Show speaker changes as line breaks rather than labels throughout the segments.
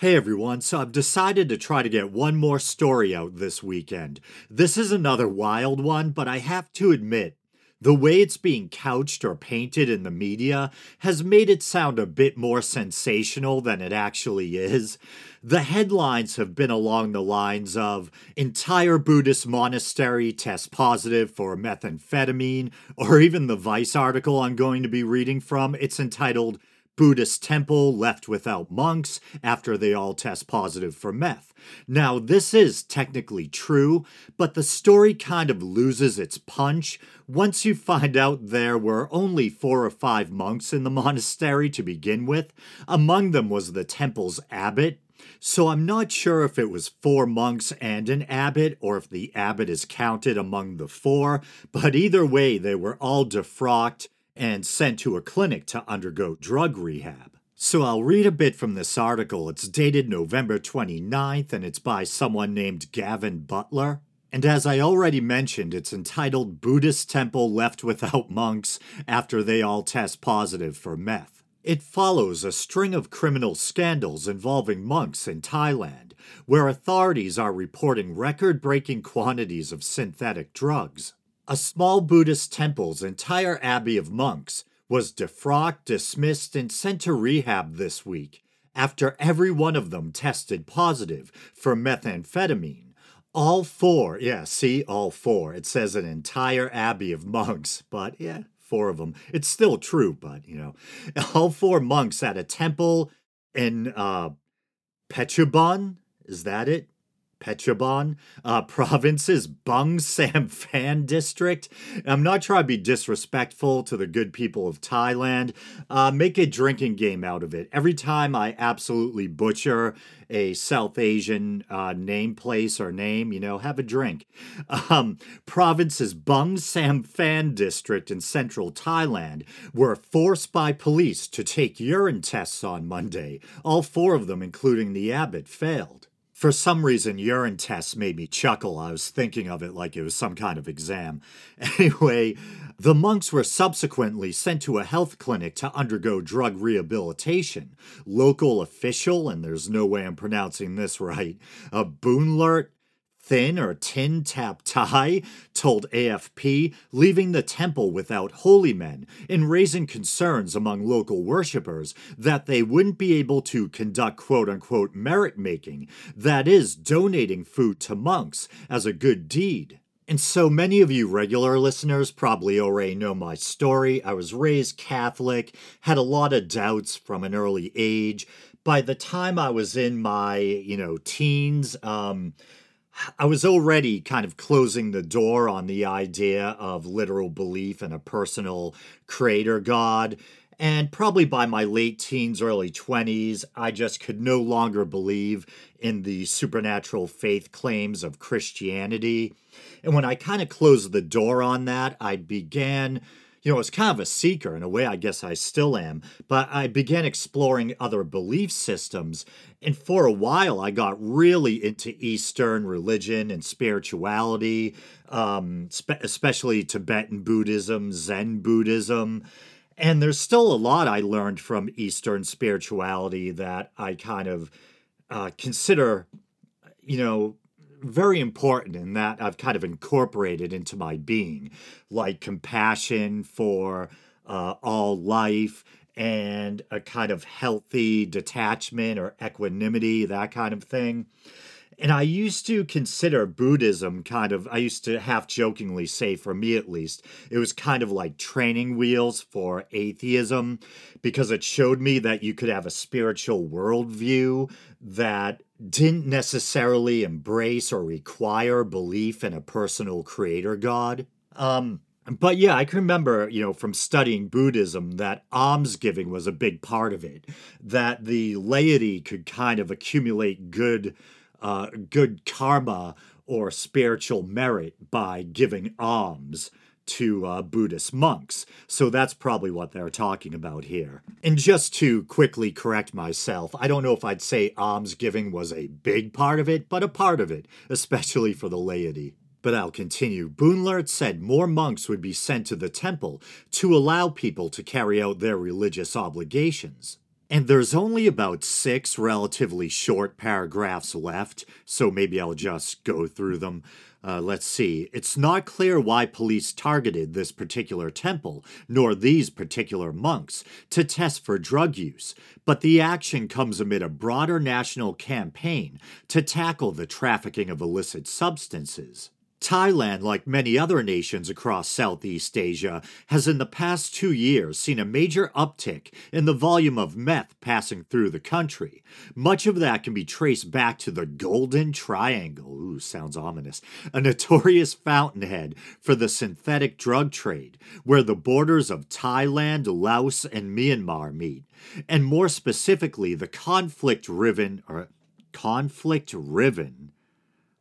Hey everyone, so I've decided to try to get one more story out this weekend. This is another wild one, but I have to admit, the way it's being couched or painted in the media has made it sound a bit more sensational than it actually is. The headlines have been along the lines of entire Buddhist monastery tests positive for methamphetamine, or even the Vice article I'm going to be reading from. It's entitled Buddhist temple left without monks after they all test positive for meth. Now, this is technically true, but the story kind of loses its punch once you find out there were only four or five monks in the monastery to begin with. Among them was the temple's abbot, so I'm not sure if it was four monks and an abbot, or if the abbot is counted among the four, but either way, they were all defrocked and sent to a clinic to undergo drug rehab. So I'll read a bit from this article. It's dated November 29th and it's by someone named Gavin Butler. And as I already mentioned, it's entitled Buddhist Temple Left Without Monks After They All Test Positive for Meth. It follows a string of criminal scandals involving monks in Thailand, where authorities are reporting record breaking quantities of synthetic drugs. A small Buddhist temple's entire abbey of monks was defrocked, dismissed, and sent to rehab this week after every one of them tested positive for methamphetamine. All four, yeah, see, all four. It says an entire abbey of monks, but yeah, four of them. It's still true, but you know, all four monks at a temple in uh, Phetchabun. Is that it? Phetchabun uh, province's Bung Samphan district. I'm not trying to be disrespectful to the good people of Thailand. Uh, make a drinking game out of it. Every time I absolutely butcher a South Asian uh, name place or name, you know, have a drink. Um, province's Bung Samphan district in central Thailand were forced by police to take urine tests on Monday. All four of them, including the abbot, failed. For some reason, urine tests made me chuckle. I was thinking of it like it was some kind of exam. Anyway, the monks were subsequently sent to a health clinic to undergo drug rehabilitation. Local official, and there's no way I'm pronouncing this right, a Boonlert Thin or Tin Tap Tai told AFP, leaving the temple without holy men and raising concerns among local worshippers that they wouldn't be able to conduct quote unquote merit making, that is, donating food to monks as a good deed. And so many of you regular listeners probably already know my story. I was raised Catholic, had a lot of doubts from an early age. By the time I was in my, you know, teens, um, I was already kind of closing the door on the idea of literal belief in a personal creator God. And probably by my late teens, early 20s, I just could no longer believe in the supernatural faith claims of Christianity. And when I kind of closed the door on that, I began you know, I was kind of a seeker in a way, I guess I still am, but I began exploring other belief systems. And for a while, I got really into Eastern religion and spirituality, um, spe- especially Tibetan Buddhism, Zen Buddhism. And there's still a lot I learned from Eastern spirituality that I kind of uh, consider, you know, very important in that I've kind of incorporated into my being, like compassion for uh, all life and a kind of healthy detachment or equanimity, that kind of thing. And I used to consider Buddhism kind of, I used to half jokingly say, for me at least, it was kind of like training wheels for atheism because it showed me that you could have a spiritual worldview that didn't necessarily embrace or require belief in a personal creator god. Um, but yeah, I can remember, you know, from studying Buddhism that almsgiving was a big part of it, that the laity could kind of accumulate good uh, good karma or spiritual merit by giving alms to uh, Buddhist monks. So that's probably what they're talking about here. And just to quickly correct myself, I don't know if I'd say almsgiving was a big part of it, but a part of it, especially for the laity. But I'll continue. Boonlert said more monks would be sent to the temple to allow people to carry out their religious obligations. And there's only about six relatively short paragraphs left, so maybe I'll just go through them. Uh, let's see. It's not clear why police targeted this particular temple, nor these particular monks, to test for drug use, but the action comes amid a broader national campaign to tackle the trafficking of illicit substances. Thailand, like many other nations across Southeast Asia, has in the past two years seen a major uptick in the volume of meth passing through the country. Much of that can be traced back to the Golden Triangle, ooh, sounds ominous, a notorious fountainhead for the synthetic drug trade, where the borders of Thailand, Laos, and Myanmar meet, and more specifically, the conflict-riven or conflict-riven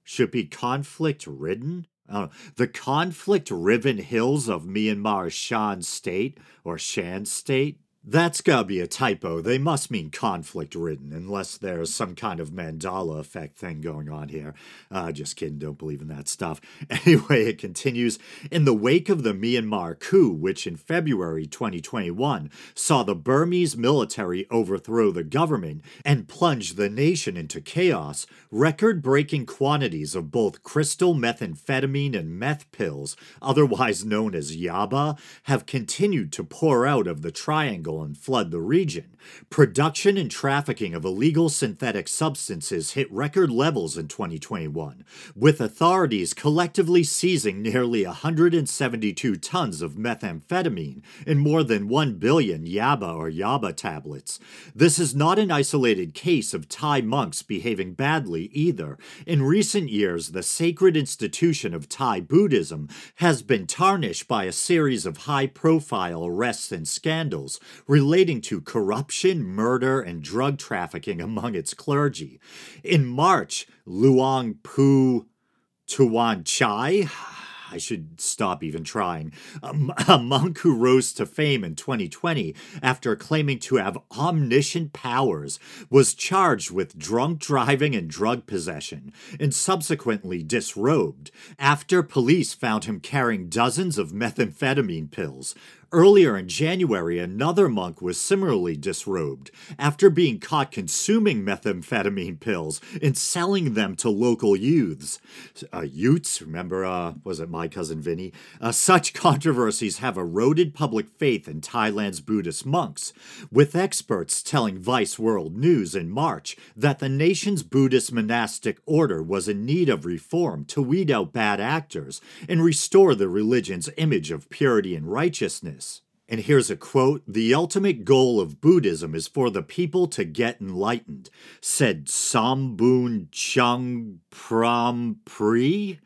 should be conflict ridden. Uh, the conflict riven hills of Myanmar's Shan state or Shan state that's gotta be a typo. They must mean conflict ridden, unless there's some kind of Mandela effect thing going on here. Uh, just kidding, don't believe in that stuff. Anyway, it continues In the wake of the Myanmar coup, which in February 2021 saw the Burmese military overthrow the government and plunge the nation into chaos, record breaking quantities of both crystal methamphetamine and meth pills, otherwise known as yaba, have continued to pour out of the triangle and flood the region. Production and trafficking of illegal synthetic substances hit record levels in 2021, with authorities collectively seizing nearly 172 tons of methamphetamine and more than 1 billion yaba or yaba tablets. This is not an isolated case of Thai monks behaving badly either. In recent years, the sacred institution of Thai Buddhism has been tarnished by a series of high profile arrests and scandals, relating to corruption, murder, and drug trafficking among its clergy. In March, Luang Pu Tuan Chai, I should stop even trying. Um, a, monk who rose to fame in 2020 after claiming to have omniscient powers was charged with drunk driving and drug possession and subsequently disrobed after police found him carrying dozens of methamphetamine pills, Earlier in January, another monk was similarly disrobed after being caught consuming methamphetamine pills and selling them to local youths. Uh, youths, remember, uh, was it my cousin Vinny? Uh, such controversies have eroded public faith in Thailand's Buddhist monks, with experts telling Vice World News in March that the nation's Buddhist monastic order was in need of reform to weed out bad actors and restore the religion's image of purity and righteousness. And here's a quote The ultimate goal of Buddhism is for the people to get enlightened, said Sambun Chung Pram Pri.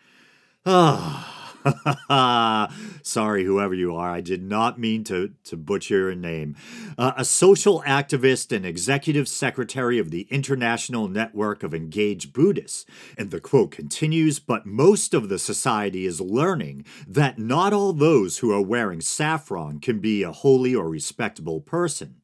Ah. Sorry, whoever you are. I did not mean to, to butcher your name. Uh, a social activist and executive secretary of the International Network of Engaged Buddhists. And the quote continues But most of the society is learning that not all those who are wearing saffron can be a holy or respectable person.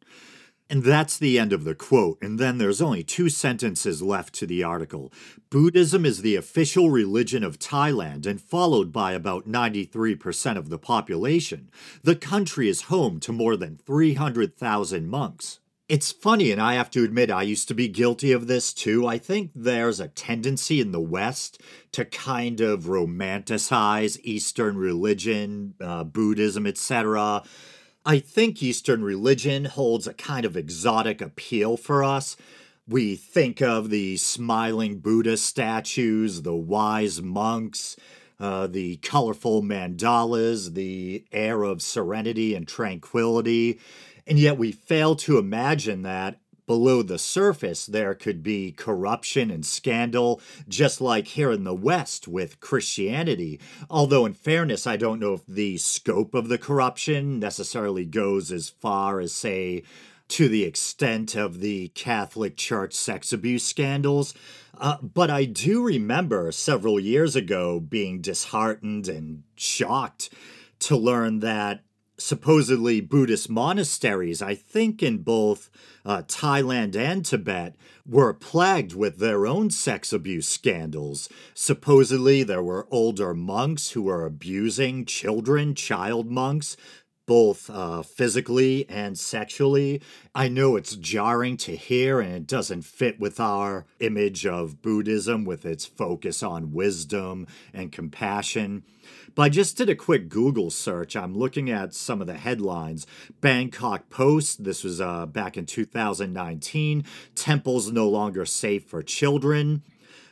And that's the end of the quote. And then there's only two sentences left to the article. Buddhism is the official religion of Thailand and followed by about 93% of the population. The country is home to more than 300,000 monks. It's funny, and I have to admit, I used to be guilty of this too. I think there's a tendency in the West to kind of romanticize Eastern religion, uh, Buddhism, etc I think Eastern religion holds a kind of exotic appeal for us. We think of the smiling Buddha statues, the wise monks, uh, the colorful mandalas, the air of serenity and tranquility, and yet we fail to imagine that below the surface, there could be corruption and scandal, just like here in the West with Christianity. Although, in fairness, I don't know if the scope of the corruption necessarily goes as far as, say, to the extent of the Catholic Church sex abuse scandals. Uh, but I do remember several years ago being disheartened and shocked to learn that supposedly Buddhist monasteries, I think in both uh, Thailand and Tibet, were plagued with their own sex abuse scandals. Supposedly, there were older monks who were abusing children, child monks, both uh, physically and sexually. I know it's jarring to hear and it doesn't fit with our image of Buddhism with its focus on wisdom and compassion. But I just did a quick Google search. I'm looking at some of the headlines. Bangkok Post, this was uh, back in 2019. Temples no longer safe for children.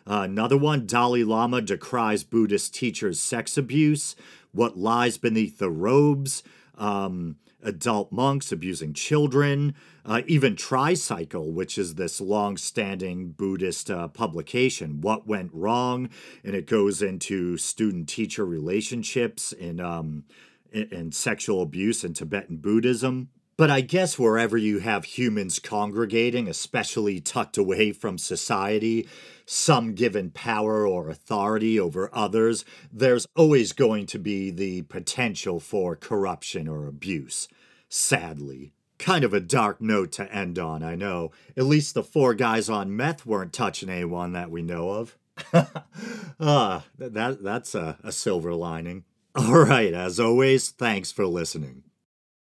Uh, another one Dalai Lama decries Buddhist teachers' sex abuse. What lies beneath the robes? Um, adult monks abusing children, uh, even Tricycle, which is this long standing Buddhist uh, publication, What Went Wrong, and it goes into student teacher relationships and, um, in, in sexual abuse in Tibetan Buddhism. But I guess wherever you have humans congregating, especially tucked away from society, some given power or authority over others, there's always going to be the potential for corruption or abuse. Sadly. Kind of a dark note to end on, I know. At least the four guys on meth weren't touching anyone that we know of. ah, that, that's a, a silver lining. All right, as always, thanks for listening.